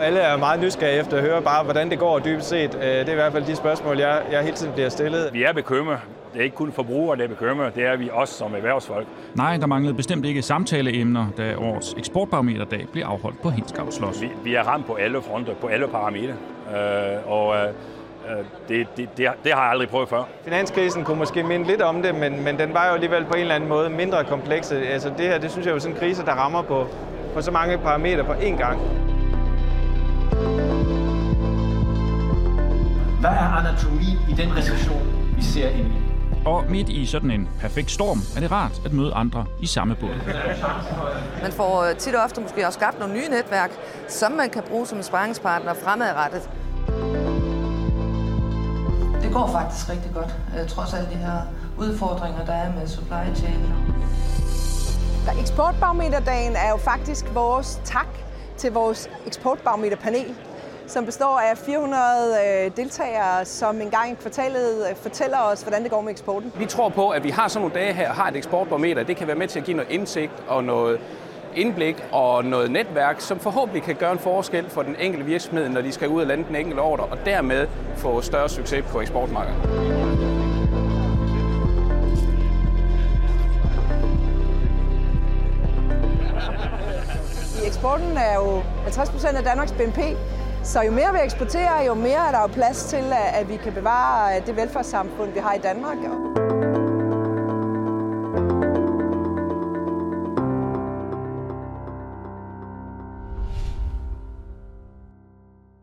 alle er meget nysgerrige efter at høre bare, hvordan det går dybest set. Øh, det er i hvert fald de spørgsmål, jeg, jeg hele tiden bliver stillet. Vi er bekymret. Det er ikke kun forbrugere, der er bekymret. Det er vi også som erhvervsfolk. Nej, der manglede bestemt ikke samtaleemner, da årets eksportbarometerdag blev afholdt på Hinskab Slot. Vi, vi er ramt på alle fronter, på alle parametre. Øh, og øh, det, det, det, det har jeg aldrig prøvet før. Finanskrisen kunne måske minde lidt om det, men, men den var jo alligevel på en eller anden måde mindre kompleks. Altså det her, det synes jeg er sådan en krise, der rammer på, på så mange parametre på én gang. Hvad er anatomien i den recession, vi ser ind i? Og midt i sådan en perfekt storm er det rart at møde andre i samme båd. Man får øh, tit og ofte måske også skabt nogle nye netværk, som man kan bruge som sparringspartner fremadrettet. Det går faktisk rigtig godt, øh, trods alle de her udfordringer, der er med supply chain. Eksportbarometerdagen er jo faktisk vores tak til vores eksportbarometerpanel, som består af 400 øh, deltagere, som en gang i kvartalet øh, fortæller os, hvordan det går med eksporten. Vi tror på, at vi har sådan nogle dage her har et eksportbarometer. Det kan være med til at give noget indsigt og noget indblik og noget netværk, som forhåbentlig kan gøre en forskel for den enkelte virksomhed, når de skal ud og lande den enkelte ordre, og dermed få større succes på eksportmarkedet. Eksporten er jo 50 procent af Danmarks BNP, så jo mere vi eksporterer, jo mere er der jo plads til, at vi kan bevare øh, det velfærdssamfund, vi har i Danmark.